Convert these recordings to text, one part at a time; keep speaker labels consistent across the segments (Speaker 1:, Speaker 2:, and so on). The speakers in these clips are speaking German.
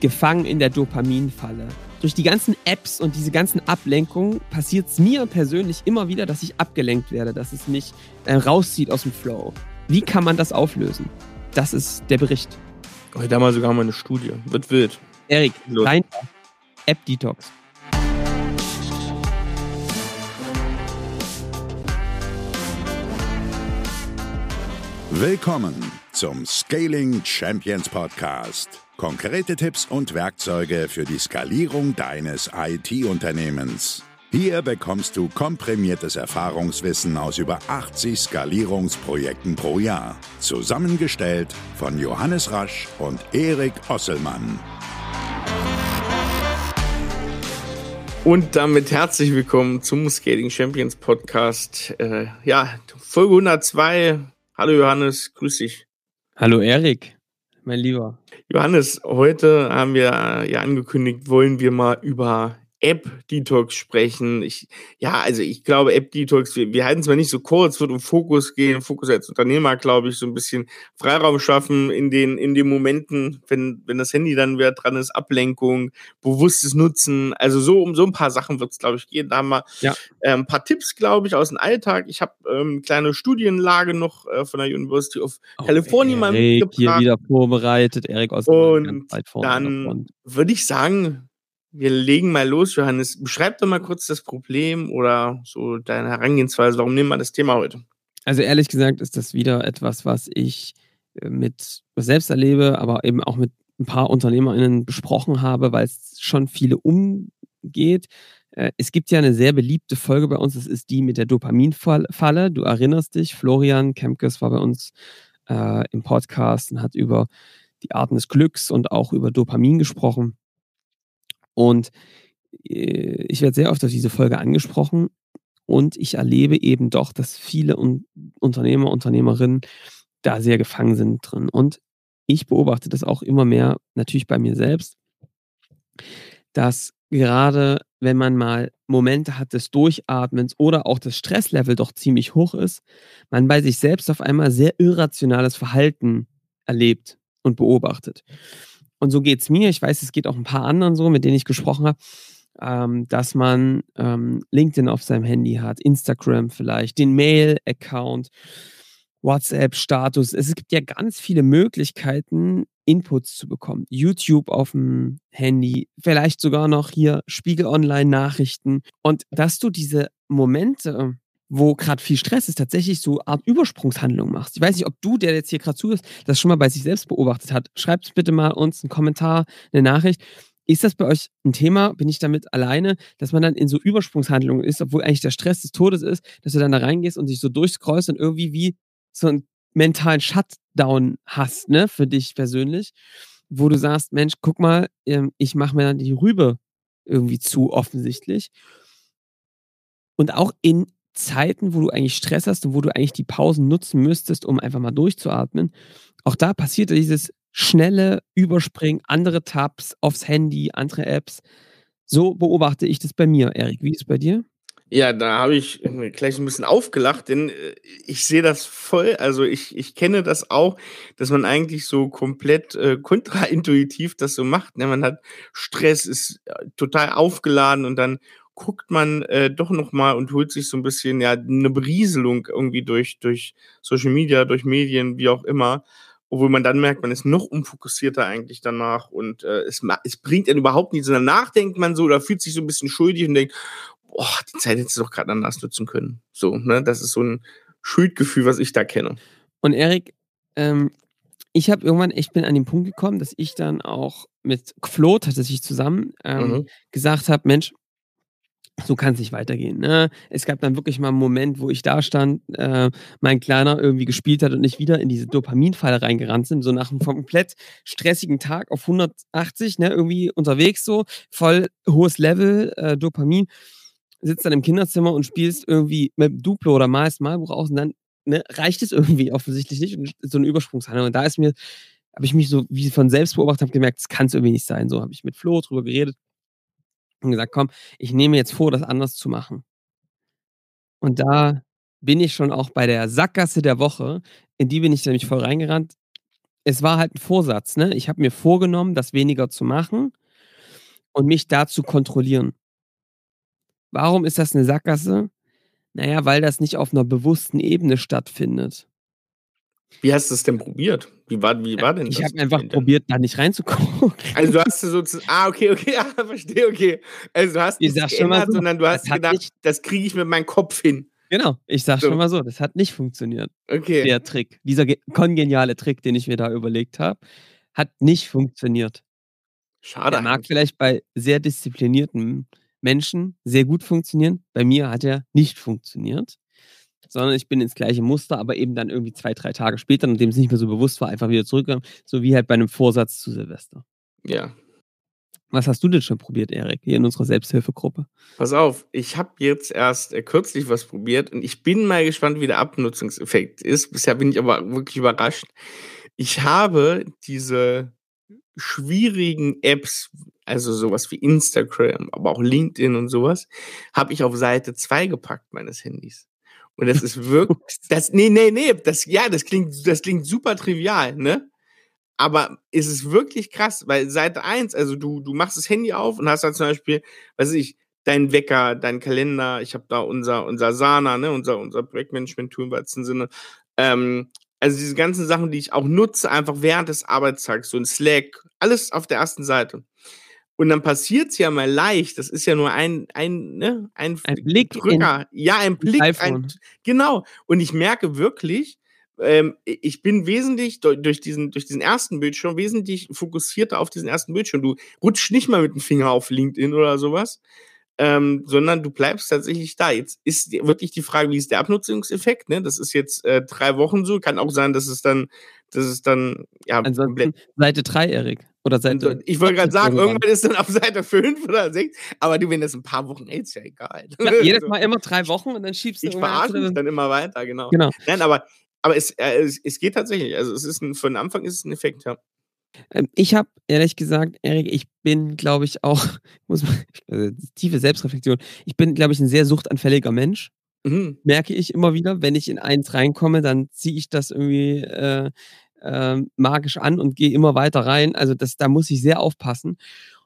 Speaker 1: gefangen in der Dopaminfalle. Durch die ganzen Apps und diese ganzen Ablenkungen passiert es mir persönlich immer wieder, dass ich abgelenkt werde, dass es mich äh, rauszieht aus dem Flow. Wie kann man das auflösen? Das ist der Bericht.
Speaker 2: Heute haben wir sogar mal eine Studie. Wird wild.
Speaker 1: Erik, dein App Detox.
Speaker 3: Willkommen zum Scaling Champions Podcast. Konkrete Tipps und Werkzeuge für die Skalierung deines IT-Unternehmens. Hier bekommst du komprimiertes Erfahrungswissen aus über 80 Skalierungsprojekten pro Jahr. Zusammengestellt von Johannes Rasch und Erik Osselmann.
Speaker 2: Und damit herzlich willkommen zum Scaling Champions Podcast. Äh, ja, Folge 102. Hallo Johannes, grüß dich.
Speaker 1: Hallo Erik, mein Lieber.
Speaker 2: Johannes, heute haben wir ja angekündigt, wollen wir mal über App-Detox sprechen. Ich, ja, also ich glaube, App-Detox, wir, wir halten es mal nicht so kurz, wird um Fokus gehen, Fokus als Unternehmer, glaube ich, so ein bisschen Freiraum schaffen in den, in den Momenten, wenn, wenn das Handy dann wieder dran ist, Ablenkung, bewusstes Nutzen. Also so um so ein paar Sachen wird es, glaube ich, gehen. Da haben wir ja. äh, ein paar Tipps, glaube ich, aus dem Alltag. Ich habe ähm, kleine Studienlage noch äh, von der University of oh, California
Speaker 1: mal mitgebracht. hier wieder vorbereitet, Erik aus
Speaker 2: Und dann würde ich sagen, wir legen mal los, Johannes. Beschreib doch mal kurz das Problem oder so deine Herangehensweise. Warum nehmen wir das Thema heute?
Speaker 1: Also ehrlich gesagt ist das wieder etwas, was ich äh, mit selbst erlebe, aber eben auch mit ein paar UnternehmerInnen besprochen habe, weil es schon viele umgeht. Äh, es gibt ja eine sehr beliebte Folge bei uns, das ist die mit der Dopaminfalle. Du erinnerst dich, Florian Kempkes war bei uns äh, im Podcast und hat über die Arten des Glücks und auch über Dopamin gesprochen. Und äh, ich werde sehr oft auf diese Folge angesprochen und ich erlebe eben doch, dass viele Unternehmer, Unternehmerinnen da sehr gefangen sind drin. Und ich beobachte das auch immer mehr natürlich bei mir selbst, dass gerade wenn man mal Momente hat des Durchatmens oder auch das Stresslevel doch ziemlich hoch ist, man bei sich selbst auf einmal sehr irrationales Verhalten erlebt und beobachtet. Und so geht es mir. Ich weiß, es geht auch ein paar anderen so, mit denen ich gesprochen habe, ähm, dass man ähm, LinkedIn auf seinem Handy hat, Instagram vielleicht, den Mail-Account, WhatsApp-Status. Es gibt ja ganz viele Möglichkeiten, Inputs zu bekommen. YouTube auf dem Handy, vielleicht sogar noch hier Spiegel Online-Nachrichten. Und dass du diese Momente wo gerade viel Stress ist, tatsächlich so Art Übersprungshandlung machst. Ich weiß nicht, ob du, der jetzt hier gerade zuhörst, das schon mal bei sich selbst beobachtet hat. Schreibt bitte mal uns einen Kommentar, eine Nachricht. Ist das bei euch ein Thema? Bin ich damit alleine, dass man dann in so Übersprungshandlungen ist, obwohl eigentlich der Stress des Todes ist, dass du dann da reingehst und dich so durchscrollst und irgendwie wie so einen mentalen Shutdown hast, ne, für dich persönlich, wo du sagst, Mensch, guck mal, ähm, ich mache mir dann die Rübe irgendwie zu offensichtlich. Und auch in Zeiten, wo du eigentlich Stress hast und wo du eigentlich die Pausen nutzen müsstest, um einfach mal durchzuatmen, auch da passiert dieses schnelle Überspringen, andere Tabs aufs Handy, andere Apps. So beobachte ich das bei mir. Erik, wie ist es bei dir?
Speaker 2: Ja, da habe ich gleich ein bisschen aufgelacht, denn äh, ich sehe das voll. Also ich, ich kenne das auch, dass man eigentlich so komplett äh, kontraintuitiv das so macht. Ne? Man hat Stress, ist äh, total aufgeladen und dann guckt man äh, doch noch mal und holt sich so ein bisschen ja eine Berieselung irgendwie durch durch Social Media, durch Medien, wie auch immer, obwohl man dann merkt, man ist noch unfokussierter eigentlich danach und äh, es, es bringt einen überhaupt nichts. Und danach denkt man so oder fühlt sich so ein bisschen schuldig und denkt, boah, die Zeit hättest du doch gerade anders nutzen können. So, ne, das ist so ein Schuldgefühl, was ich da kenne.
Speaker 1: Und Erik, ähm, ich habe irgendwann, ich bin an den Punkt gekommen, dass ich dann auch mit Flo tatsächlich zusammen ähm, mhm. gesagt habe, Mensch, so kann es nicht weitergehen. Ne? Es gab dann wirklich mal einen Moment, wo ich da stand, äh, mein Kleiner irgendwie gespielt hat und ich wieder in diese Dopaminfalle reingerannt sind, so nach einem komplett stressigen Tag auf 180, ne, irgendwie unterwegs so, voll hohes Level äh, Dopamin, sitzt dann im Kinderzimmer und spielst irgendwie mit Duplo oder malst Malbuch aus und dann ne, reicht es irgendwie offensichtlich nicht und so eine Übersprungshandlung. Und da ist mir, habe ich mich so wie von selbst beobachtet, habe gemerkt, das kann es irgendwie nicht sein. So habe ich mit Flo drüber geredet und gesagt, komm, ich nehme jetzt vor, das anders zu machen. Und da bin ich schon auch bei der Sackgasse der Woche, in die bin ich nämlich voll reingerannt. es war halt ein Vorsatz, ne? Ich habe mir vorgenommen, das weniger zu machen und mich da zu kontrollieren. Warum ist das eine Sackgasse? Naja, weil das nicht auf einer bewussten Ebene stattfindet.
Speaker 2: Wie hast du es denn probiert? Wie war, wie war denn
Speaker 1: Ich
Speaker 2: das?
Speaker 1: habe einfach
Speaker 2: denn?
Speaker 1: probiert, da nicht reinzugucken.
Speaker 2: Also du hast so ah okay okay ja verstehe okay also du hast
Speaker 1: Ich
Speaker 2: nichts
Speaker 1: sag schon mal
Speaker 2: geändert,
Speaker 1: so,
Speaker 2: sondern du hast gedacht
Speaker 1: nicht-
Speaker 2: das kriege ich mit meinem Kopf hin
Speaker 1: Genau, ich sag
Speaker 2: So.
Speaker 1: schon mal so, das hat nicht funktioniert.
Speaker 2: okay
Speaker 1: Der Trick, dieser ge- kongeniale Trick, den ich mir da überlegt habe, hat nicht funktioniert.
Speaker 2: schade
Speaker 1: Der mag vielleicht bei sehr disziplinierten Menschen sehr gut funktionieren. Bei mir hat er nicht funktioniert. Sondern ich bin ins gleiche Muster, aber eben dann irgendwie zwei, drei Tage später, nachdem es nicht mehr so bewusst war, einfach wieder zurückgekommen. So wie halt bei einem Vorsatz zu Silvester.
Speaker 2: ja
Speaker 1: Was hast du denn schon probiert, Erik, hier in unserer Selbsthilfegruppe?
Speaker 2: Pass auf, ich habe jetzt erst äh, kürzlich was probiert und ich bin mal gespannt, wie der Abnutzungseffekt ist. Bisher bin ich aber wirklich überrascht. Ich habe diese schwierigen Apps, also sowas wie Instagram, aber auch LinkedIn und sowas, habe ich auf Seite 2 gepackt meines Handys. Und das ist wirklich, das, nee, nee, nee, das, ja, das klingt, das klingt super trivial, ne? Aber es ist wirklich krass, weil Seite 1, also du, du machst das Handy auf und hast da zum Beispiel, weiß ich, deinen Wecker, deinen Kalender, ich habe da unser, unser Sana, ne, unser, unser Projektmanagement-Tool im weitesten Sinne. Ähm, also diese ganzen Sachen, die ich auch nutze, einfach während des Arbeitstags, so ein Slack, alles auf der ersten Seite. Und dann passiert's ja mal leicht, das ist ja nur ein, ein, ne, ein,
Speaker 1: Ein Blick in
Speaker 2: Drücker, ja, ein Blick, ein. Genau. Und ich merke wirklich, ähm, ich bin wesentlich durch, diesen, durch diesen ersten Bildschirm wesentlich fokussierter auf diesen ersten Bildschirm. Du rutschst nicht mal mit dem Finger auf LinkedIn oder sowas, ähm, sondern du bleibst tatsächlich da. Jetzt ist wirklich die Frage, wie ist der Abnutzungseffekt? Ne? Das ist jetzt äh, drei Wochen so. Kann auch sein, dass es dann, dass es dann ja
Speaker 1: Ansonsten Seite 3, Erik. Oder Seite.
Speaker 2: und ich wollte gerade sagen,
Speaker 1: irgendwann.
Speaker 2: irgendwann ist dann auf Seite 5 oder 6, aber du, wenn das ein paar Wochen ist ja egal.
Speaker 1: Ja, jedes. Mal immer drei Wochen und dann schiebst du
Speaker 2: Ich verarsche mich dann immer weiter, genau.
Speaker 1: Genau.
Speaker 2: Nein, aber, aber es, äh, es, es geht tatsächlich. Also es ist ein, für den Anfang ist es ein Effekt, ja.
Speaker 1: Ähm, Ich habe ehrlich gesagt, Erik, ich bin, glaube ich, auch, muss man, also, tiefe Selbstreflexion, ich bin, glaube ich, ein sehr suchtanfälliger Mensch.
Speaker 2: Mhm.
Speaker 1: Merke ich immer wieder, wenn ich in eins reinkomme, dann ziehe ich das irgendwie äh, äh, magisch an und gehe immer weiter rein. Also das, da muss ich sehr aufpassen.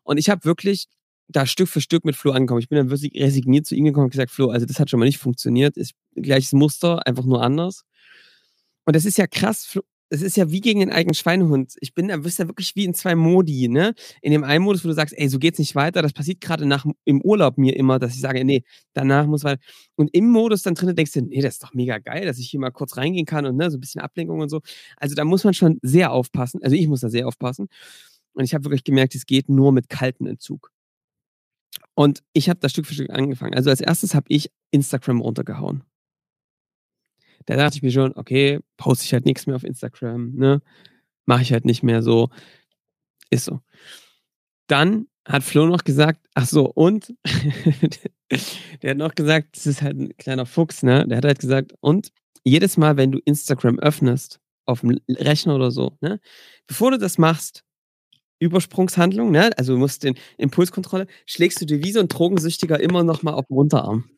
Speaker 1: Und ich habe wirklich da Stück für Stück mit Flo angekommen. Ich bin dann wirklich resigniert zu ihm gekommen und gesagt, Flo, also das hat schon mal nicht funktioniert. Ist gleiches Muster, einfach nur anders. Und das ist ja krass, Flo, es ist ja wie gegen den eigenen Schweinehund. Ich bin, da bist ja wirklich wie in zwei Modi, ne? In dem einen Modus, wo du sagst, ey, so geht's nicht weiter, das passiert gerade nach im Urlaub mir immer, dass ich sage, nee, danach muss weiter. Und im Modus dann drin denkst du, nee, das ist doch mega geil, dass ich hier mal kurz reingehen kann und ne, so ein bisschen Ablenkung und so. Also da muss man schon sehr aufpassen. Also ich muss da sehr aufpassen. Und ich habe wirklich gemerkt, es geht nur mit kaltem Entzug. Und ich habe da Stück für Stück angefangen. Also als erstes habe ich Instagram runtergehauen. Da dachte ich mir schon, okay, poste ich halt nichts mehr auf Instagram, ne? Mache ich halt nicht mehr so. Ist so. Dann hat Flo noch gesagt, ach so, und der hat noch gesagt, das ist halt ein kleiner Fuchs, ne? Der hat halt gesagt, und jedes Mal, wenn du Instagram öffnest, auf dem Rechner oder so, ne? Bevor du das machst, Übersprungshandlung, ne? Also du musst den Impulskontrolle, schlägst du dir wie so ein Drogensüchtiger immer noch mal auf den Unterarm.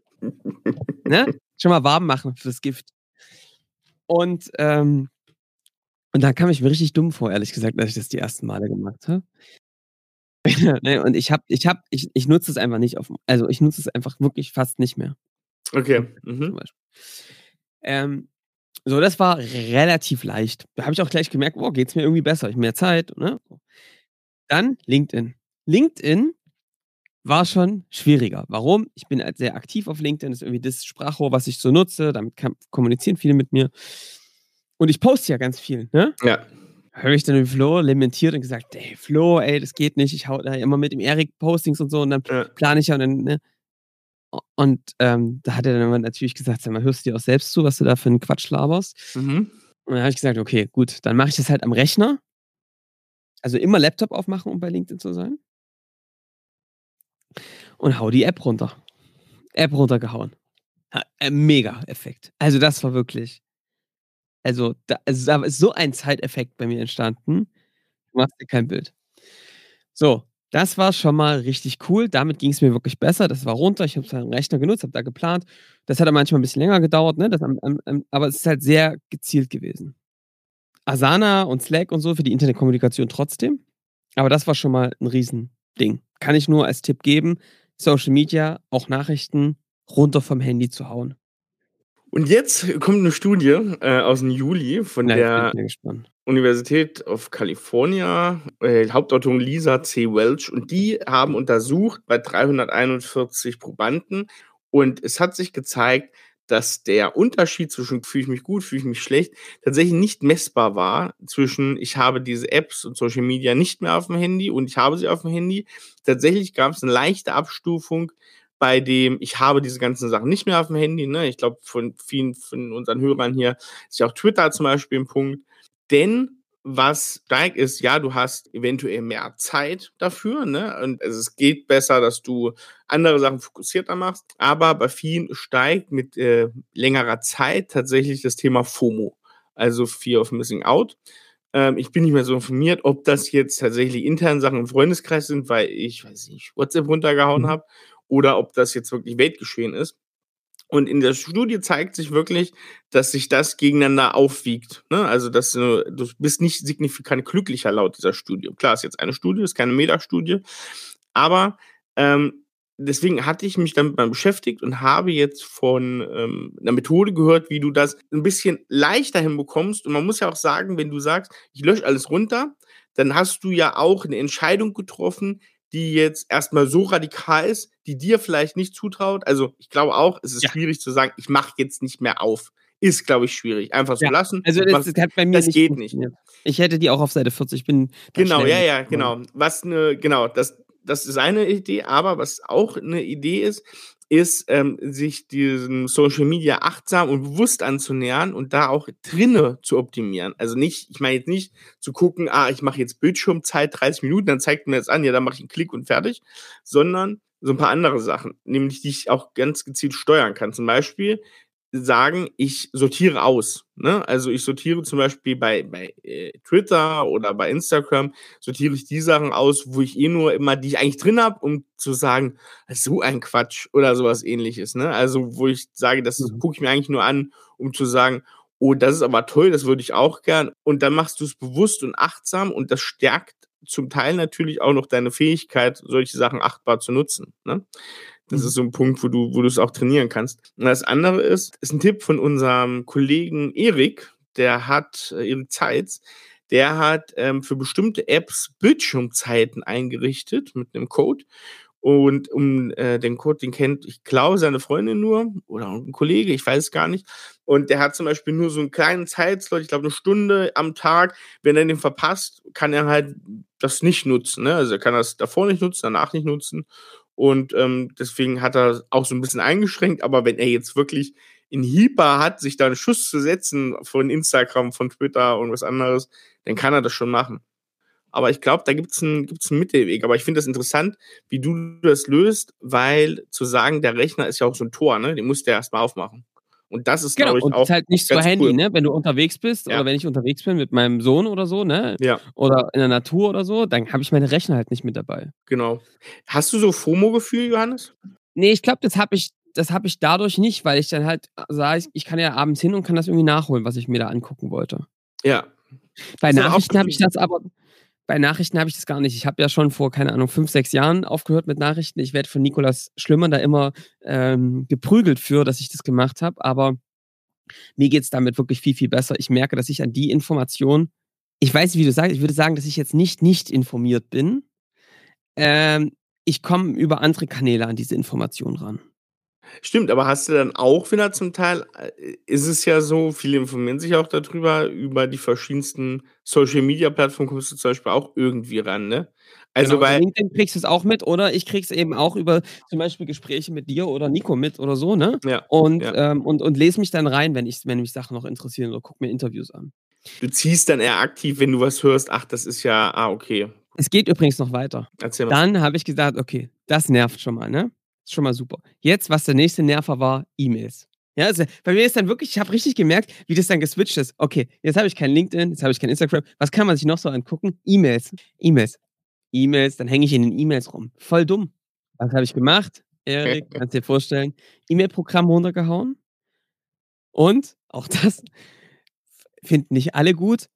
Speaker 1: ne? Schon mal warm machen fürs Gift. Und, ähm, und da kam ich mir richtig dumm vor, ehrlich gesagt, dass ich das die ersten Male gemacht habe. ne, und ich habe, ich habe, ich, ich nutze es einfach nicht auf, also ich nutze es einfach wirklich fast nicht mehr.
Speaker 2: Okay. Mhm.
Speaker 1: Ähm, so, das war relativ leicht. Da habe ich auch gleich gemerkt, oh, geht's mir irgendwie besser, ich hab mehr Zeit. Ne? Dann LinkedIn. LinkedIn war schon schwieriger. Warum? Ich bin halt sehr aktiv auf LinkedIn, das ist irgendwie das Sprachrohr, was ich so nutze, damit kann, kommunizieren viele mit mir. Und ich poste ja ganz viel, ne?
Speaker 2: Ja.
Speaker 1: Höre ich dann den Flo lamentiert und gesagt, ey, Flo, ey, das geht nicht, ich hau da immer mit dem Erik Postings und so und dann
Speaker 2: Ja.
Speaker 1: plane ich ja und dann, ne? Und ähm, da hat er dann natürlich gesagt, sag mal, hörst du dir auch selbst zu, was du da für einen Quatsch laberst?
Speaker 2: Mhm.
Speaker 1: Und dann habe ich gesagt, okay, gut, dann mache ich das halt am Rechner. Also immer Laptop aufmachen, um bei LinkedIn zu sein. Und hau die App runter. App runtergehauen. Ha, äh, mega Effekt. Also das war wirklich. Also da, also da ist so ein Zeiteffekt bei mir entstanden. Du machst dir kein Bild. So, das war schon mal richtig cool. Damit ging es mir wirklich besser. Das war runter. Ich habe einen Rechner genutzt, habe da geplant. Das hat manchmal ein bisschen länger gedauert, ne? Das am, am, am, aber es ist halt sehr gezielt gewesen. Asana und Slack und so für die Internetkommunikation trotzdem. Aber das war schon mal ein Riesending. Kann ich nur als Tipp geben, Social Media, auch Nachrichten runter vom Handy zu hauen.
Speaker 2: Und jetzt kommt eine Studie äh, aus dem Juli von
Speaker 1: Ja,
Speaker 2: der Universität of California, äh, Hauptautorin Lisa C. Welch, und die haben untersucht bei 341 Probanden und es hat sich gezeigt, dass der Unterschied zwischen fühle ich mich gut, fühle ich mich schlecht, tatsächlich nicht messbar war zwischen ich habe diese Apps und Social Media nicht mehr auf dem Handy und ich habe sie auf dem Handy. Tatsächlich gab es eine leichte Abstufung bei dem ich habe diese ganzen Sachen nicht mehr auf dem Handy. Ne? Ich glaube, von vielen von unseren Hörern hier ist ja auch Twitter zum Beispiel ein Punkt. Denn was steigt, ist, ja, du hast eventuell mehr Zeit dafür, ne? Und es geht besser, dass du andere Sachen fokussierter machst. Aber bei vielen steigt mit äh, längerer Zeit tatsächlich das Thema FOMO, also Fear of Missing Out. Ähm, ich bin nicht mehr so informiert, ob das jetzt tatsächlich interne Sachen im Freundeskreis sind, weil ich, weiß nicht, WhatsApp runtergehauen
Speaker 1: Mhm.
Speaker 2: habe, oder ob das jetzt wirklich Weltgeschehen ist. Und in der Studie zeigt sich wirklich, dass sich das gegeneinander aufwiegt. Ne? Also, dass du, du bist nicht signifikant glücklicher laut dieser Studie. Klar, ist jetzt eine Studie, ist keine Metastudie. Aber ähm, deswegen hatte ich mich damit mal beschäftigt und habe jetzt von ähm, einer Methode gehört, wie du das ein bisschen leichter hinbekommst. Und man muss ja auch sagen, wenn du sagst, ich lösche alles runter, dann hast du ja auch eine Entscheidung getroffen, die jetzt erstmal so radikal ist, die dir vielleicht nicht zutraut. Also ich glaube auch, es ist
Speaker 1: Ja.
Speaker 2: schwierig zu sagen, ich mache jetzt nicht mehr auf. Ist, glaube ich, schwierig. Einfach so
Speaker 1: Ja,
Speaker 2: lassen.
Speaker 1: Also das, das hat bei mir
Speaker 2: das
Speaker 1: nicht
Speaker 2: geht nicht.
Speaker 1: Ich hätte die auch auf Seite 40. Ich bin
Speaker 2: Genau, ja, ja, genau. Was eine, genau, das, das ist eine Idee, aber was auch eine Idee ist, ist, ähm, sich diesem Social Media achtsam und bewusst anzunähern und da auch drinne zu optimieren. Also nicht, ich meine jetzt nicht zu gucken, ah, ich mache jetzt Bildschirmzeit 30 Minuten, dann zeigt mir das an, ja, dann mache ich einen Klick und fertig, sondern so ein paar andere Sachen, nämlich die ich auch ganz gezielt steuern kann. Zum Beispiel sagen, ich sortiere aus. Ne? Also ich sortiere zum Beispiel bei, bei äh, Twitter oder bei Instagram, sortiere ich die Sachen aus, wo ich eh nur immer die ich eigentlich drin habe, um zu sagen, "Das ist so ein Quatsch oder sowas ähnliches. Ne? Also wo ich sage, das
Speaker 1: Mhm.
Speaker 2: gucke ich mir eigentlich nur an, um zu sagen, oh, das ist aber toll, das würde ich auch gern. Und dann machst du es bewusst und achtsam und das stärkt zum Teil natürlich auch noch deine Fähigkeit, solche Sachen achtbar zu nutzen. Ne? Das
Speaker 1: Mhm.
Speaker 2: ist so ein Punkt, wo du, wo du es auch trainieren kannst. Und das andere ist, ist ein Tipp von unserem Kollegen Erik, der hat, äh, Erik Zeitz, der hat ähm, für bestimmte Apps Bildschirmzeiten eingerichtet mit einem Code. Und um äh, den Code, den kennt, ich glaube, seine Freundin nur oder ein Kollege, ich weiß es gar nicht. Und der hat zum Beispiel nur so einen kleinen Zeitslot, ich glaube eine Stunde am Tag. Wenn er den verpasst, kann er halt das nicht nutzen. Ne? Also er kann das davor nicht nutzen, danach nicht nutzen. Und ähm, deswegen hat er auch so ein bisschen eingeschränkt. Aber wenn er jetzt wirklich in Hyper hat, sich da einen Schuss zu setzen von Instagram, von Twitter und was anderes, dann kann er das schon machen. Aber ich glaube, da gibt es einen, gibt's einen Mittelweg. Aber ich finde das interessant, wie du das löst, weil zu sagen, der Rechner ist ja auch so ein Tor, ne? Den musst du ja erstmal aufmachen. Und das ist,
Speaker 1: Genau,
Speaker 2: glaube ich,
Speaker 1: und
Speaker 2: auch.
Speaker 1: ist halt nicht so Handy,
Speaker 2: cool.
Speaker 1: ne? Wenn du unterwegs bist
Speaker 2: Ja.
Speaker 1: oder wenn ich unterwegs bin mit meinem Sohn oder so, ne?
Speaker 2: Ja,
Speaker 1: Oder in der Natur oder so, dann habe ich meine Rechner halt nicht mit dabei.
Speaker 2: genau. Hast du so FOMO-Gefühl, Johannes?
Speaker 1: Nee, ich glaube, das habe ich, das habe ich dadurch nicht, weil ich dann halt sage, ich, ich kann ja abends hin und kann das irgendwie nachholen, was ich mir da angucken wollte.
Speaker 2: Ja.
Speaker 1: Bei Nachrichten habe ich das aber, bei Nachrichten habe ich das gar nicht. Ich habe ja schon vor, keine Ahnung, fünf, sechs Jahren aufgehört mit Nachrichten. Ich werde von Nikolas Schlümmern da immer ähm, geprügelt für, dass ich das gemacht habe, aber mir geht's damit wirklich viel, viel besser. Ich merke, dass ich an die Information, ich weiß, wie du sagst, ich würde sagen, dass ich jetzt nicht nicht informiert bin. Ähm, ich komme über andere Kanäle an diese Information ran.
Speaker 2: Stimmt, aber hast du dann auch wieder zum Teil, äh, ist es ja so, viele informieren sich auch darüber, über die verschiedensten Social-Media-Plattformen kommst du zum Beispiel auch irgendwie ran, ne? Also,
Speaker 1: genau, bei
Speaker 2: weil,
Speaker 1: LinkedIn kriegst du es auch mit oder ich krieg's eben auch über zum Beispiel Gespräche mit dir oder Nico mit oder so, ne?
Speaker 2: ja,
Speaker 1: Und,
Speaker 2: Ja.
Speaker 1: ähm, und, und lese mich dann rein, wenn, ich, wenn mich Sachen noch interessieren oder guck mir Interviews an.
Speaker 2: du ziehst dann eher aktiv, wenn du was hörst, ach, das ist ja, ah, okay.
Speaker 1: Es geht übrigens noch weiter.
Speaker 2: Erzähl mal.
Speaker 1: Dann habe ich gesagt, okay, das nervt schon mal, ne? Ist schon mal super. Jetzt, was der nächste Nerver war, E-Mails. Ja, also bei mir ist dann wirklich, ich habe richtig gemerkt, wie das dann geswitcht ist. Okay, jetzt habe ich kein LinkedIn, jetzt habe ich kein Instagram. Was kann man sich noch so angucken? E-Mails. E-Mails. E-Mails, dann hänge ich in den E-Mails rum. Voll dumm. Was habe ich gemacht? Erik, kannst dir vorstellen, E-Mail-Programm runtergehauen. Und auch das finden nicht alle gut.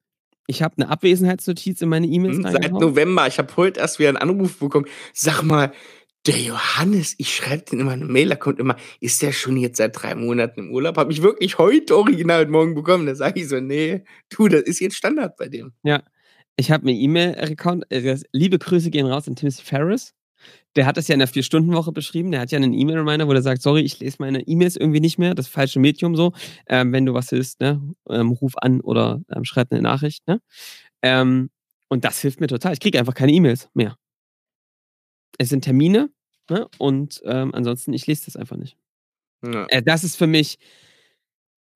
Speaker 1: Ich habe eine Abwesenheitsnotiz in meine E-Mails
Speaker 2: hm, Seit November. Ich habe heute erst wieder einen Anruf bekommen. Sag mal, der Johannes, ich schreibe den immer eine Mail, da kommt immer, ist der schon jetzt seit drei Monaten im Urlaub? Habe ich wirklich heute original morgen bekommen. Da sage ich so, nee, du, das ist jetzt Standard bei dem.
Speaker 1: Ja, ich habe mir E-Mail-Account, äh, liebe Grüße gehen raus an Timothy Ferris. Der hat das ja in der Vier-Stunden-Woche beschrieben. Der hat ja einen E-Mail-Reminder, wo er sagt, sorry, ich lese meine E-Mails irgendwie nicht mehr, das falsche Medium so. Ähm, wenn du was willst, ne, ähm, ruf an oder ähm, schreib eine Nachricht. Ne? Ähm, und das hilft mir total. Ich kriege einfach keine E-Mails mehr. Es sind Termine ne? und ähm, ansonsten, ich lese das einfach nicht. Ja. Äh, das ist für mich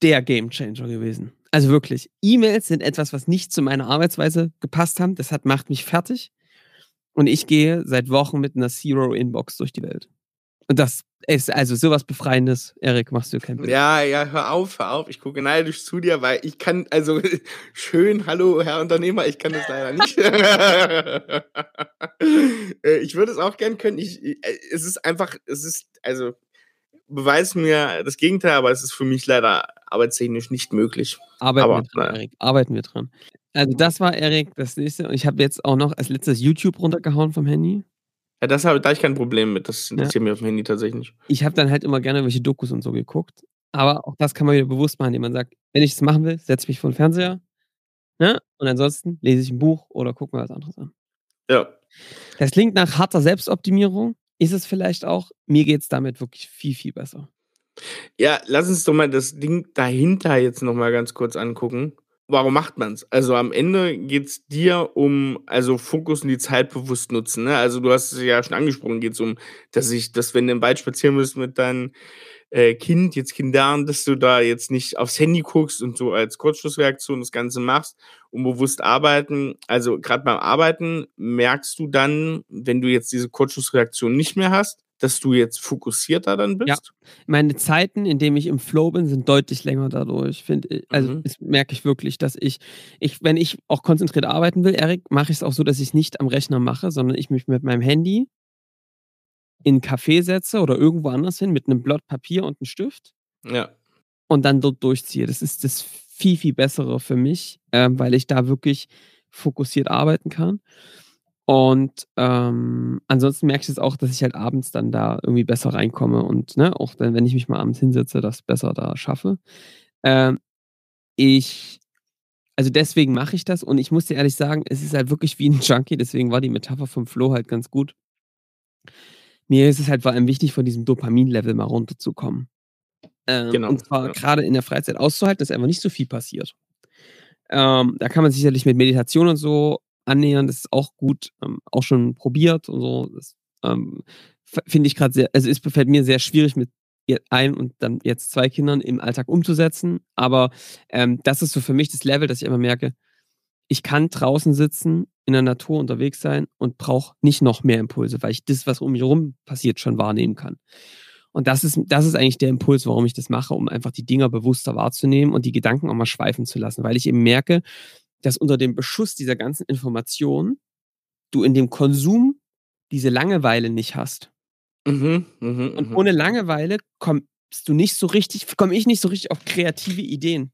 Speaker 1: der Game Changer gewesen. Also wirklich, E-Mails sind etwas, was nicht zu meiner Arbeitsweise gepasst haben. Das hat, macht mich fertig. Und ich gehe seit Wochen mit einer Zero-Inbox durch die Welt. Und das ist also sowas Befreiendes. Erik, machst du kein Bild.
Speaker 2: Ja, ja, hör auf, hör auf. Ich gucke neidisch zu dir, weil ich kann, also schön, hallo, Herr Unternehmer, ich kann das leider nicht. Äh, ich würde es auch gern können. Ich, äh, es ist einfach, es ist, also beweist mir das Gegenteil, aber es ist für mich leider arbeitstechnisch nicht möglich.
Speaker 1: Arbeiten
Speaker 2: aber,
Speaker 1: wir dran, Erik. Arbeiten wir dran. Also das war Erik, das nächste. Und ich habe jetzt auch noch als letztes YouTube runtergehauen vom Handy.
Speaker 2: Ja, das habe da ich kein Problem mit. Das interessiert ja. mich auf dem Handy tatsächlich nicht.
Speaker 1: Ich habe dann halt immer gerne welche Dokus und so geguckt. Aber auch das kann man wieder bewusst machen, indem man sagt, wenn ich das machen will, setze mich vor den Fernseher. Ne? Und ansonsten lese ich ein Buch oder gucke mir was anderes an.
Speaker 2: Ja.
Speaker 1: Das klingt nach harter Selbstoptimierung. Ist es vielleicht auch. Mir geht es damit wirklich viel, viel besser.
Speaker 2: Ja, lass uns doch mal das Ding dahinter jetzt nochmal ganz kurz angucken warum macht man es? Also am Ende geht es dir um, also Fokus und die Zeit bewusst nutzen. Ne? Also du hast es ja schon angesprochen, geht es um, dass ich, dass wenn du im Wald spazieren bist mit deinem äh, Kind, jetzt Kindern, dass du da jetzt nicht aufs Handy guckst und so als Kurzschlussreaktion das Ganze machst und bewusst arbeiten. Also gerade beim Arbeiten merkst du dann, wenn du jetzt diese Kurzschlussreaktion nicht mehr hast, dass du jetzt fokussierter dann bist? Ja,
Speaker 1: meine Zeiten, in denen ich im Flow bin, sind deutlich länger dadurch. Finde also mhm. das merke ich wirklich, dass ich, ich, wenn ich auch konzentriert arbeiten will, Erik, mache ich es auch so, dass ich es nicht am Rechner mache, sondern ich mich mit meinem Handy in ein Café setze oder irgendwo anders hin mit einem Blatt Papier und einem Stift.
Speaker 2: Ja.
Speaker 1: Und dann dort durchziehe. Das ist das viel, viel bessere für mich, äh, weil ich da wirklich fokussiert arbeiten kann. Und ähm, ansonsten merke ich es auch, dass ich halt abends dann da irgendwie besser reinkomme und ne, auch dann, wenn ich mich mal abends hinsetze, das besser da schaffe. Ähm, ich, also deswegen mache ich das und ich muss dir ehrlich sagen, es ist halt wirklich wie ein Junkie, deswegen war die Metapher vom Flo halt ganz gut. Mir ist es halt vor allem wichtig, von diesem Dopamin-Level mal runterzukommen. Ähm, genau. Und zwar ja. gerade in der Freizeit auszuhalten, dass einfach nicht so viel passiert. Ähm, da kann man sicherlich mit Meditation und so annähern. Das ist auch gut, ähm, auch schon probiert und so. Das ähm, finde ich gerade sehr, also es fällt mir sehr schwierig mit ein und dann jetzt zwei Kindern im Alltag umzusetzen. Aber ähm, das ist so für mich das Level, dass ich immer merke, ich kann draußen sitzen, in der Natur unterwegs sein und brauche nicht noch mehr Impulse, weil ich das, was um mich herum passiert, schon wahrnehmen kann. Und das ist, das ist eigentlich der Impuls, warum ich das mache, um einfach die Dinger bewusster wahrzunehmen und die Gedanken auch mal schweifen zu lassen, weil ich eben merke, dass unter dem Beschuss dieser ganzen Informationen du in dem Konsum diese Langeweile nicht hast.
Speaker 2: Mhm, mh,
Speaker 1: und mh. ohne Langeweile kommst du nicht so richtig, komme ich nicht so richtig auf kreative Ideen.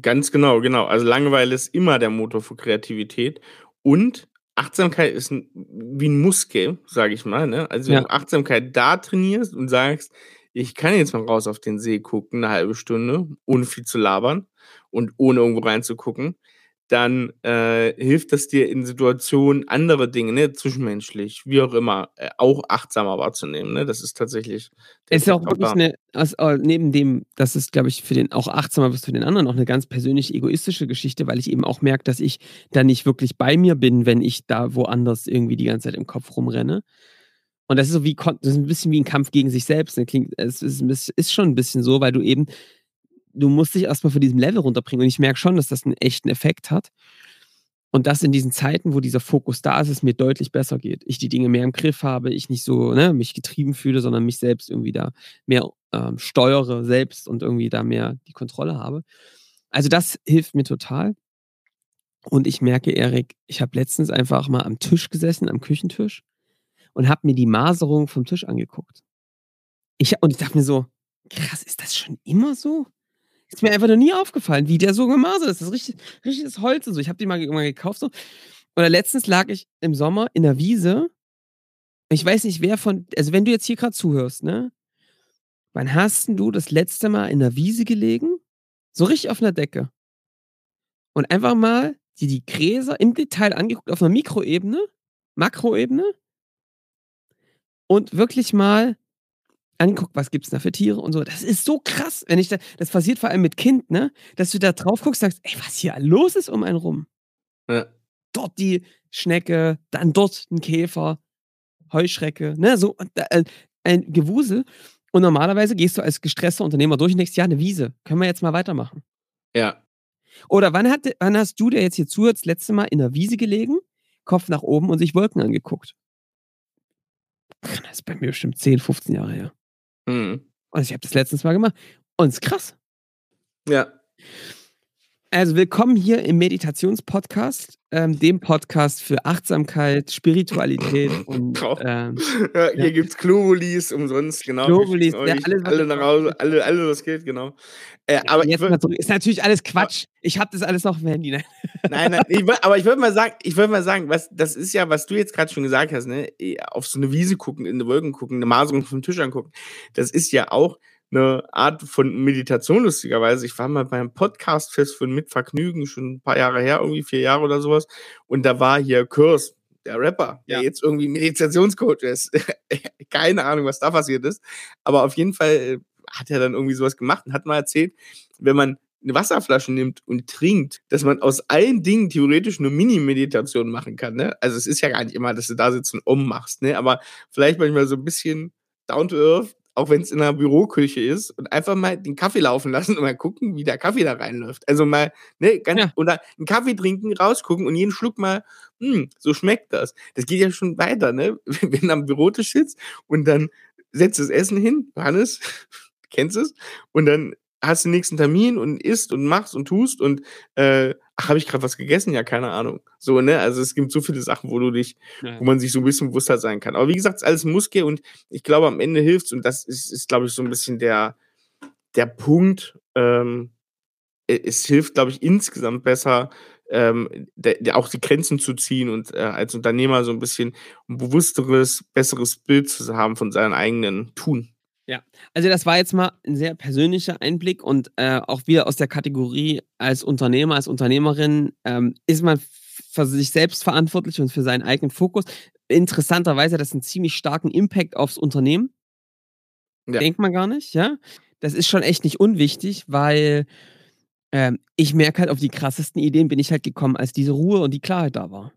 Speaker 2: Ganz genau, genau. Also Langeweile ist immer der Motor für Kreativität und Achtsamkeit ist ein, wie ein Muskel, sage ich mal. Ne? Also wenn du Achtsamkeit da trainierst und sagst, ich kann jetzt mal raus auf den See gucken, eine halbe Stunde, ohne viel zu labern und ohne irgendwo reinzugucken, dann äh, hilft das dir in Situationen andere Dinge, ne, zwischenmenschlich, wie auch immer, äh, auch achtsamer wahrzunehmen. Ne? Das ist tatsächlich.
Speaker 1: Es ist ja auch wirklich eine, also, neben dem, das ist, glaube ich, für den auch achtsamer bist für den anderen auch eine ganz persönlich egoistische Geschichte, weil ich eben auch merke, dass ich da nicht wirklich bei mir bin, wenn ich da woanders irgendwie die ganze Zeit im Kopf rumrenne. Und das ist so wie, das ist ein bisschen wie ein Kampf gegen sich selbst. Ne? Klingt, es ist, ist schon ein bisschen so, weil du eben du musst dich erstmal von diesem Level runterbringen. Und ich merke schon, dass das einen echten Effekt hat. Und dass in diesen Zeiten, wo dieser Fokus da ist, es mir deutlich besser geht. Ich die Dinge mehr im Griff habe, ich nicht so ne, mich getrieben fühle, sondern mich selbst irgendwie da mehr ähm, steuere selbst und irgendwie da mehr die Kontrolle habe. Also das hilft mir total. Und ich merke, Erik, ich habe letztens einfach mal am Tisch gesessen, am Küchentisch und habe mir die Maserung vom Tisch angeguckt. Ich, und ich dachte mir so, krass, ist das schon immer so? Ist mir einfach noch nie aufgefallen, wie der so gemasert ist. Das ist richtig, richtiges Holz und so. Ich habe die mal, mal gekauft so. Oder letztens lag ich im Sommer in der Wiese. Ich weiß nicht, wer von, also wenn du jetzt hier gerade zuhörst, ne? Wann hast du das letzte Mal in der Wiese gelegen? So richtig auf einer Decke. Und einfach mal die, die Gräser im Detail angeguckt auf einer Mikroebene, Makroebene. Und wirklich mal angeguckt, was gibt es da für Tiere und so. Das ist so krass, wenn ich da, das passiert vor allem mit Kind, ne? Dass du da drauf guckst, sagst, ey, was hier los ist um einen rum.
Speaker 2: Ja.
Speaker 1: Dort die Schnecke, dann dort ein Käfer, Heuschrecke, ne? So äh, ein Gewusel. Und normalerweise gehst du als gestresster Unternehmer durch und denkst, ja, eine Wiese. Können wir jetzt mal weitermachen?
Speaker 2: Ja.
Speaker 1: Oder wann, hat, wann hast du, der jetzt hier zuhört, das letzte Mal in der Wiese gelegen, Kopf nach oben und sich Wolken angeguckt? Das ist bei mir bestimmt 10, 15 Jahre her.
Speaker 2: Mhm.
Speaker 1: Und ich habe das letztens mal gemacht. Und es ist krass.
Speaker 2: Ja.
Speaker 1: Also willkommen hier im Meditationspodcast, ähm, dem Podcast für Achtsamkeit, Spiritualität und ähm,
Speaker 2: ja, hier ja. gibt's Globulis umsonst, genau.
Speaker 1: Globulis, ja,
Speaker 2: alles, alle nach Hause, alle, alles was geht, genau. Äh, aber
Speaker 1: jetzt mal zurück. ist natürlich alles Quatsch. Ich habe das alles noch im Handy. Ne?
Speaker 2: Nein, nein, ich, aber ich würde mal sagen, ich würde mal sagen, was das ist ja, was du jetzt gerade schon gesagt hast, ne, auf so eine Wiese gucken, in die Wolken gucken, eine Maserung vom Tisch angucken. Das ist ja auch eine Art von Meditation, lustigerweise. Ich war mal beim Podcast-Fest von Mit Vergnügen, schon ein paar Jahre her, irgendwie vier Jahre oder sowas. Und da war hier Kurs, der Rapper, der ja. jetzt irgendwie Meditationscoach ist. Keine Ahnung, was da passiert ist. Aber auf jeden Fall äh, hat er dann irgendwie sowas gemacht und hat mal erzählt, wenn man eine Wasserflasche nimmt und trinkt, dass man aus allen Dingen theoretisch eine Mini-Meditation machen kann. Ne? Also es ist ja gar nicht immer, dass du da sitzt und ummachst, ne? aber vielleicht manchmal so ein bisschen down to earth auch wenn es in einer Büroküche ist, und einfach mal den Kaffee laufen lassen und mal gucken, wie der Kaffee da reinläuft. Also mal, ne, ganz, ja. oder einen Kaffee trinken, rausgucken und jeden Schluck mal, hm, so schmeckt das. Das geht ja schon weiter, ne? Wenn du am Bürotisch sitzt und dann setzt das Essen hin, Hannes, kennst es, und dann hast den nächsten Termin und isst und machst und tust und äh, ach, habe ich gerade was gegessen? Ja, keine Ahnung. So, ne? Also es gibt so viele Sachen, wo du dich, ja. wo man sich so ein bisschen bewusster sein kann. Aber wie gesagt, es ist alles Muskel und ich glaube, am Ende hilft's und das ist, ist glaube ich, so ein bisschen der, der Punkt. Ähm, es hilft, glaube ich, insgesamt besser, ähm, der, der auch die Grenzen zu ziehen und äh, als Unternehmer so ein bisschen ein bewussteres, besseres Bild zu haben von seinem eigenen Tun.
Speaker 1: Ja, also das war jetzt mal ein sehr persönlicher Einblick und äh, auch wieder aus der Kategorie als Unternehmer, als Unternehmerin ähm, ist man für sich selbst verantwortlich und für seinen eigenen Fokus. Interessanterweise hat das einen ziemlich starken Impact aufs Unternehmen. Ja. Denkt man gar nicht, ja. Das ist schon echt nicht unwichtig, weil ähm, ich merke halt, auf die krassesten Ideen bin ich halt gekommen, als diese Ruhe und die Klarheit da war.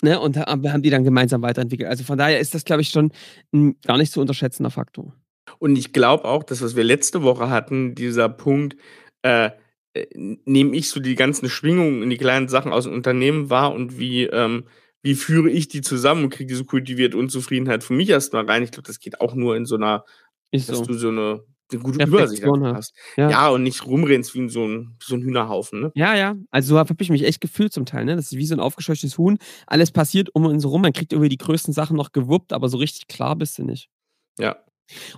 Speaker 1: Ne, und haben die dann gemeinsam weiterentwickelt. Also von daher ist das, glaube ich, schon ein gar nicht zu unterschätzender Faktor.
Speaker 2: Und ich glaube auch, dass was wir letzte Woche hatten, dieser Punkt, äh, äh, nehme ich so die ganzen Schwingungen in die kleinen Sachen aus dem Unternehmen wahr und wie, ähm, wie führe ich die zusammen und kriege diese kultivierte Unzufriedenheit für mich erstmal rein. Ich glaube, das geht auch nur in so einer, ist dass so. du so eine eine gute Übersicht hast. Ja. ja. und nicht rumrennst wie so ein, so ein Hühnerhaufen. Ne?
Speaker 1: Ja, ja. Also so habe ich mich echt gefühlt zum Teil. Ne? Das ist wie so ein aufgescheuchtes Huhn. Alles passiert um und so rum. Man kriegt irgendwie die größten Sachen noch gewuppt, aber so richtig klar bist du nicht.
Speaker 2: Ja.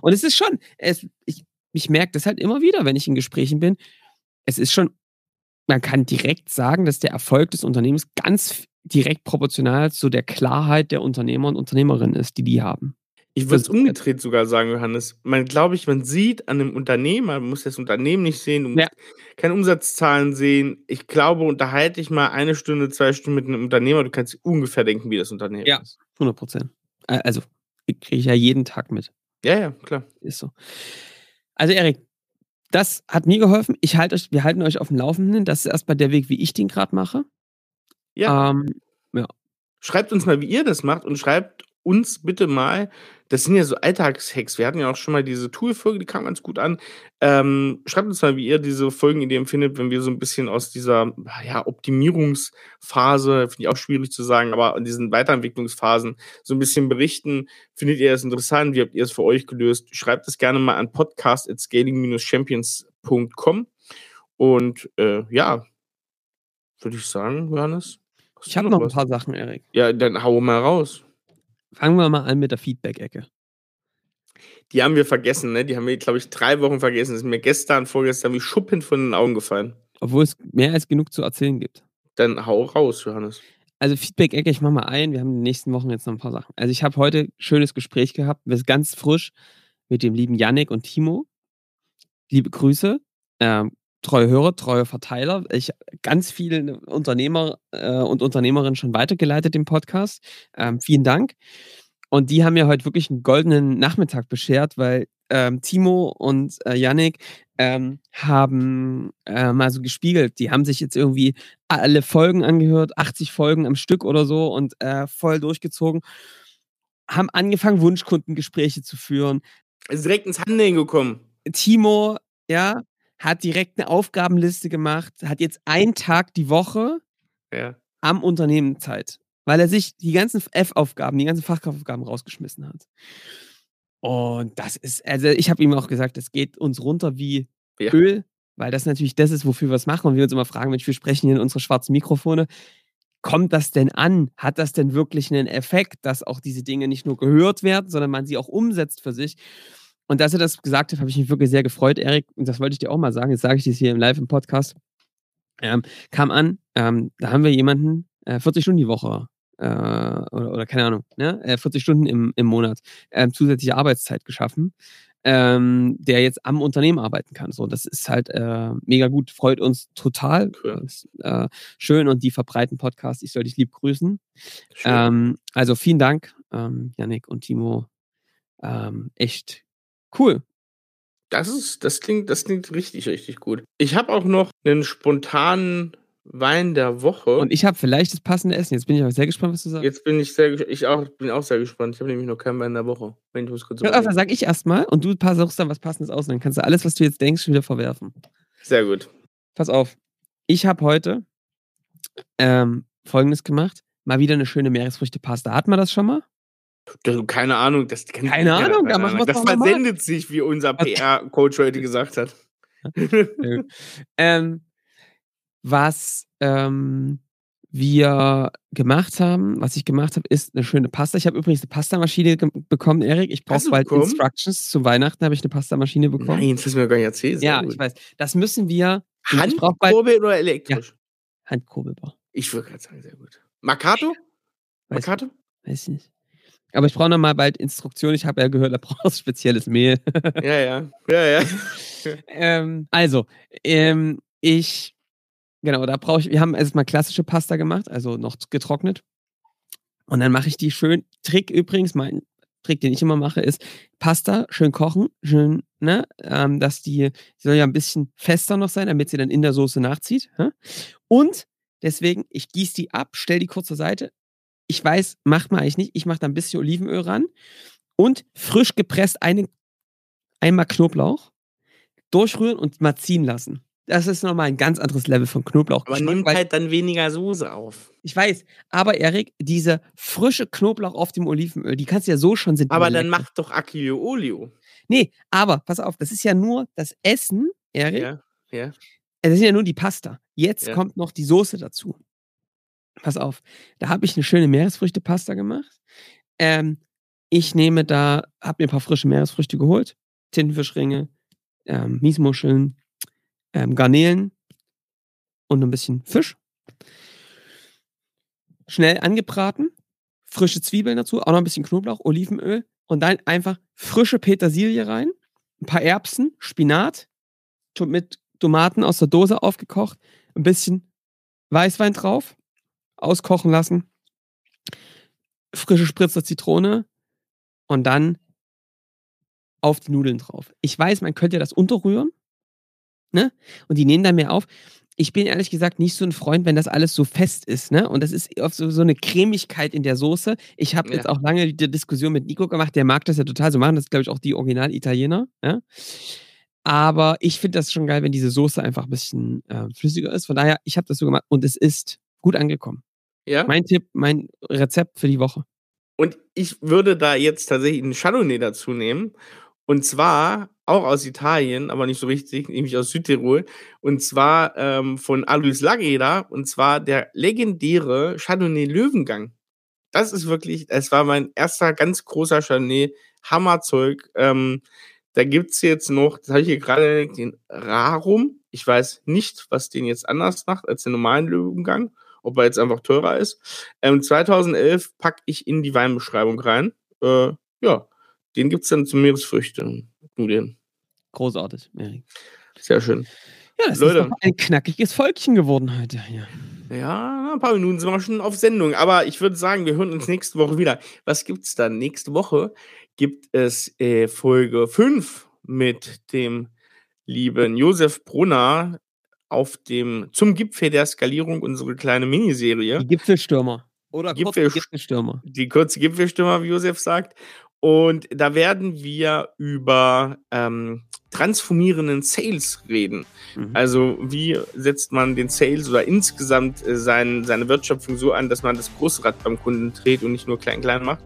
Speaker 1: Und es ist schon, es, ich, ich merke das halt immer wieder, wenn ich in Gesprächen bin. Es ist schon, man kann direkt sagen, dass der Erfolg des Unternehmens ganz direkt proportional zu der Klarheit der Unternehmer und Unternehmerinnen ist, die die haben.
Speaker 2: Ich würde es umgedreht sogar sagen, Johannes. Man glaube ich, man sieht an einem Unternehmer, man muss das Unternehmen nicht sehen, du musst ja. keine Umsatzzahlen sehen. Ich glaube, unterhalte ich mal eine Stunde, zwei Stunden mit einem Unternehmer, du kannst ungefähr denken, wie das Unternehmen
Speaker 1: ja,
Speaker 2: ist.
Speaker 1: 100 Prozent. Also, kriege ich ja jeden Tag mit.
Speaker 2: Ja, ja, klar.
Speaker 1: Ist so. Also, Erik, das hat mir geholfen. Ich halte euch, wir halten euch auf dem Laufenden. Das ist erstmal der Weg, wie ich den gerade mache.
Speaker 2: Ja. Ähm, ja. Schreibt uns mal, wie ihr das macht und schreibt uns bitte mal, das sind ja so Alltagshacks. Wir hatten ja auch schon mal diese Tool-Folge, die kam ganz gut an. Ähm, schreibt uns mal, wie ihr diese Folgenidee empfindet, wenn wir so ein bisschen aus dieser ja, Optimierungsphase, finde ich auch schwierig zu sagen, aber in diesen Weiterentwicklungsphasen so ein bisschen berichten. Findet ihr das interessant? Wie habt ihr es für euch gelöst? Schreibt es gerne mal an podcast.scaling-champions.com. Und äh, ja, würde ich sagen, Johannes.
Speaker 1: Ich habe noch, noch ein paar Sachen, Erik.
Speaker 2: Ja, dann hau mal raus.
Speaker 1: Fangen wir mal an mit der Feedback-Ecke.
Speaker 2: Die haben wir vergessen, ne? Die haben wir, glaube ich, drei Wochen vergessen. Das ist mir gestern, vorgestern wie Schuppen von den Augen gefallen.
Speaker 1: Obwohl es mehr als genug zu erzählen gibt.
Speaker 2: Dann hau raus, Johannes.
Speaker 1: Also Feedback-Ecke, ich mache mal ein. Wir haben in den nächsten Wochen jetzt noch ein paar Sachen. Also ich habe heute ein schönes Gespräch gehabt, wir sind ganz frisch mit dem lieben Yannick und Timo. Liebe Grüße. Ähm, treue Hörer, treue Verteiler. Ich ganz viele Unternehmer äh, und Unternehmerinnen schon weitergeleitet im Podcast. Ähm, vielen Dank. Und die haben mir heute wirklich einen goldenen Nachmittag beschert, weil ähm, Timo und äh, Yannick ähm, haben äh, mal so gespiegelt. Die haben sich jetzt irgendwie alle Folgen angehört, 80 Folgen am Stück oder so und äh, voll durchgezogen. Haben angefangen, Wunschkundengespräche zu führen.
Speaker 2: Ist direkt ins Handeln gekommen.
Speaker 1: Timo, ja, hat direkt eine Aufgabenliste gemacht, hat jetzt einen Tag die Woche
Speaker 2: Ja.
Speaker 1: am Unternehmen Zeit, weil er sich die ganzen F-Aufgaben, die ganzen Fachkraftaufgaben rausgeschmissen hat. Und das ist, also ich habe ihm auch gesagt, es geht uns runter wie
Speaker 2: Ja.
Speaker 1: Öl, weil das natürlich das ist, wofür wir es machen und wir uns immer fragen, Mensch, wir sprechen hier in unsere schwarzen Mikrofone. Kommt das denn an? Hat das denn wirklich einen Effekt, dass auch diese Dinge nicht nur gehört werden, sondern man sie auch umsetzt für sich? Und dass er das gesagt hat, habe ich mich wirklich sehr gefreut, Erik. Und das wollte ich dir auch mal sagen. Jetzt sage ich das hier im Live im Podcast. Ähm, kam an, ähm, da haben wir jemanden, äh, 40 Stunden die Woche äh, oder, oder keine Ahnung, ne? äh, 40 Stunden im, im Monat ähm, zusätzliche Arbeitszeit geschaffen, ähm, der jetzt am Unternehmen arbeiten kann. So, das ist halt äh, mega gut, freut uns total.
Speaker 2: Cool.
Speaker 1: Ist, äh, schön und die verbreiten Podcast. Ich soll dich lieb grüßen. Ähm, also vielen Dank, ähm, Yannick und Timo. Ähm, echt cool.
Speaker 2: Das ist, das klingt, das klingt richtig, richtig gut. Ich habe auch noch einen spontanen Wein der Woche.
Speaker 1: Und ich habe vielleicht das passende Essen. Jetzt bin ich aber sehr gespannt, was du sagst.
Speaker 2: Jetzt bin ich sehr, ich auch, bin auch sehr gespannt. Ich habe nämlich noch keinen Wein der Woche. Wenn ich muss kurz
Speaker 1: Ja, also
Speaker 2: überlegen.
Speaker 1: sag ich erstmal und du suchst dann was Passendes aus und dann kannst du alles, was du jetzt denkst, schon wieder verwerfen.
Speaker 2: Sehr gut.
Speaker 1: Pass auf. Ich habe heute ähm, Folgendes gemacht. Mal wieder eine schöne Meeresfrüchtepasta. Hat man das schon mal?
Speaker 2: Keine Ahnung, das kann
Speaker 1: Keine Ahnung, da machen
Speaker 2: Das versendet sich, wie unser PR-Coach heute gesagt hat.
Speaker 1: ähm, was ähm, wir gemacht haben, was ich gemacht habe, ist eine schöne Pasta. Ich habe übrigens eine Pastamaschine bekommen, Erik. Ich brauche bald
Speaker 2: bekommen?
Speaker 1: Instructions. Zu Weihnachten habe ich eine Pastamaschine bekommen.
Speaker 2: Nein, das du mir gar nicht erzählt. Sehr
Speaker 1: ja,
Speaker 2: gut.
Speaker 1: ich weiß. Das müssen wir.
Speaker 2: Handkurbel oder elektrisch?
Speaker 1: Handkurbelbar.
Speaker 2: Ich würde gerade sagen, sehr gut. Marcato?
Speaker 1: Weiß,
Speaker 2: Marcato?
Speaker 1: weiß ich nicht. Aber ich brauche noch mal bald Instruktionen. Ich habe ja gehört, da brauchst du spezielles Mehl.
Speaker 2: Ja, ja. Ja, ja.
Speaker 1: ähm, also, ähm, ich, genau, da brauche ich, wir haben erstmal klassische Pasta gemacht, also noch getrocknet. Und dann mache ich die schön. Trick übrigens, mein Trick, den ich immer mache, ist Pasta schön kochen, schön, ne, ähm, dass die, die soll ja ein bisschen fester noch sein, damit sie dann in der Soße nachzieht. Hä? Und deswegen, ich gieße die ab, stell die kurz zur Seite. Ich weiß, macht man eigentlich nicht. Ich mache da ein bisschen Olivenöl ran und frisch gepresst eine, einmal Knoblauch durchrühren und mal ziehen lassen. Das ist nochmal ein ganz anderes Level von Knoblauch.
Speaker 2: Aber nimmt halt dann weniger Soße auf.
Speaker 1: Ich weiß, aber Erik, diese frische Knoblauch auf dem Olivenöl, die kannst du ja so schon sind.
Speaker 2: Aber dann
Speaker 1: lecker.
Speaker 2: mach doch Aglio Olio.
Speaker 1: Nee, aber pass auf, das ist ja nur das Essen, Erik.
Speaker 2: Ja, ja.
Speaker 1: Das ist ja nur die Pasta. Jetzt
Speaker 2: Ja.
Speaker 1: kommt noch die Soße dazu. Pass auf, da habe ich eine schöne Meeresfrüchte-Pasta gemacht. Ähm, ich nehme da, habe mir ein paar frische Meeresfrüchte geholt, Tintenfischringe, ähm, Miesmuscheln, ähm, Garnelen und ein bisschen Fisch. Schnell angebraten, frische Zwiebeln dazu, auch noch ein bisschen Knoblauch, Olivenöl und dann einfach frische Petersilie rein, ein paar Erbsen, Spinat, mit Tomaten aus der Dose aufgekocht, ein bisschen Weißwein drauf, auskochen lassen, frische Spritzer Zitrone und dann auf die Nudeln drauf. Ich weiß, man könnte das unterrühren, ne? Und die nehmen dann mehr auf. Ich bin ehrlich gesagt nicht so ein Freund, wenn das alles so fest ist, ne? Und das ist oft so, so eine Cremigkeit in der Soße. Ich habe
Speaker 2: Ja.
Speaker 1: jetzt auch lange die Diskussion mit Nico gemacht, der mag das ja total so machen. Das ist, glaube ich, auch die Original-Italiener, ja? Aber ich finde das schon geil, wenn diese Soße einfach ein bisschen äh, flüssiger ist. Von daher, ich habe das so gemacht und es ist gut angekommen.
Speaker 2: Ja.
Speaker 1: Mein Tipp, mein Rezept für die Woche.
Speaker 2: Und ich würde da jetzt tatsächlich einen Chardonnay dazu nehmen. Und zwar auch aus Italien, aber nicht so richtig, nämlich aus Südtirol. Und zwar ähm, von Alois Lageda. Und zwar der legendäre Chardonnay Löwengang. das ist wirklich, es war mein erster ganz großer Chardonnay, Hammerzeug. Ähm, da gibt es jetzt noch, das habe ich hier gerade den Rarum. Ich weiß nicht, was den jetzt anders macht als den normalen Löwengang, ob er jetzt einfach teurer ist. Ähm, 2011 packe ich in die Weinbeschreibung rein. Äh, ja, den gibt es dann zu Meeresfrüchten. Du den.
Speaker 1: Großartig, Erik.
Speaker 2: Sehr schön.
Speaker 1: Ja, das Leute. ist ein knackiges Volkchen geworden heute. Ja.
Speaker 2: Ja, ein paar Minuten sind wir schon auf Sendung. Aber ich würde sagen, wir hören uns nächste Woche wieder. Was gibt es dann? Nächste Woche gibt es äh, Folge 5 mit dem lieben Josef Brunner auf dem zum Gipfel der Skalierung, unsere kleine Miniserie.
Speaker 1: Die Gipfelstürmer.
Speaker 2: Oder Gipfel, Gipfelstürmer. Die kurze Gipfelstürmer, wie Josef sagt. Und da werden wir über ähm, transformierenden Sales reden. Mhm. Also wie setzt man den Sales oder insgesamt äh, sein, seine Wertschöpfung so an, dass man das Großrad beim Kunden dreht und nicht nur klein-klein macht.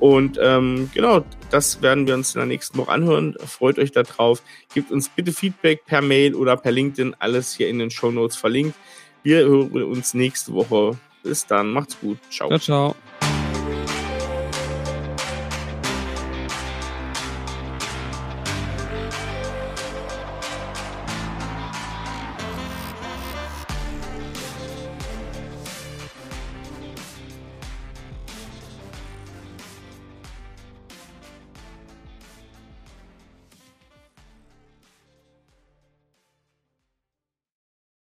Speaker 2: Und ähm, genau, das werden wir uns in der nächsten Woche anhören. Freut euch darauf. Gebt uns bitte Feedback per Mail oder per LinkedIn. Alles hier in den Show Notes verlinkt. Wir hören uns nächste Woche. Bis dann. Macht's gut.
Speaker 1: Ciao. Ciao, ciao.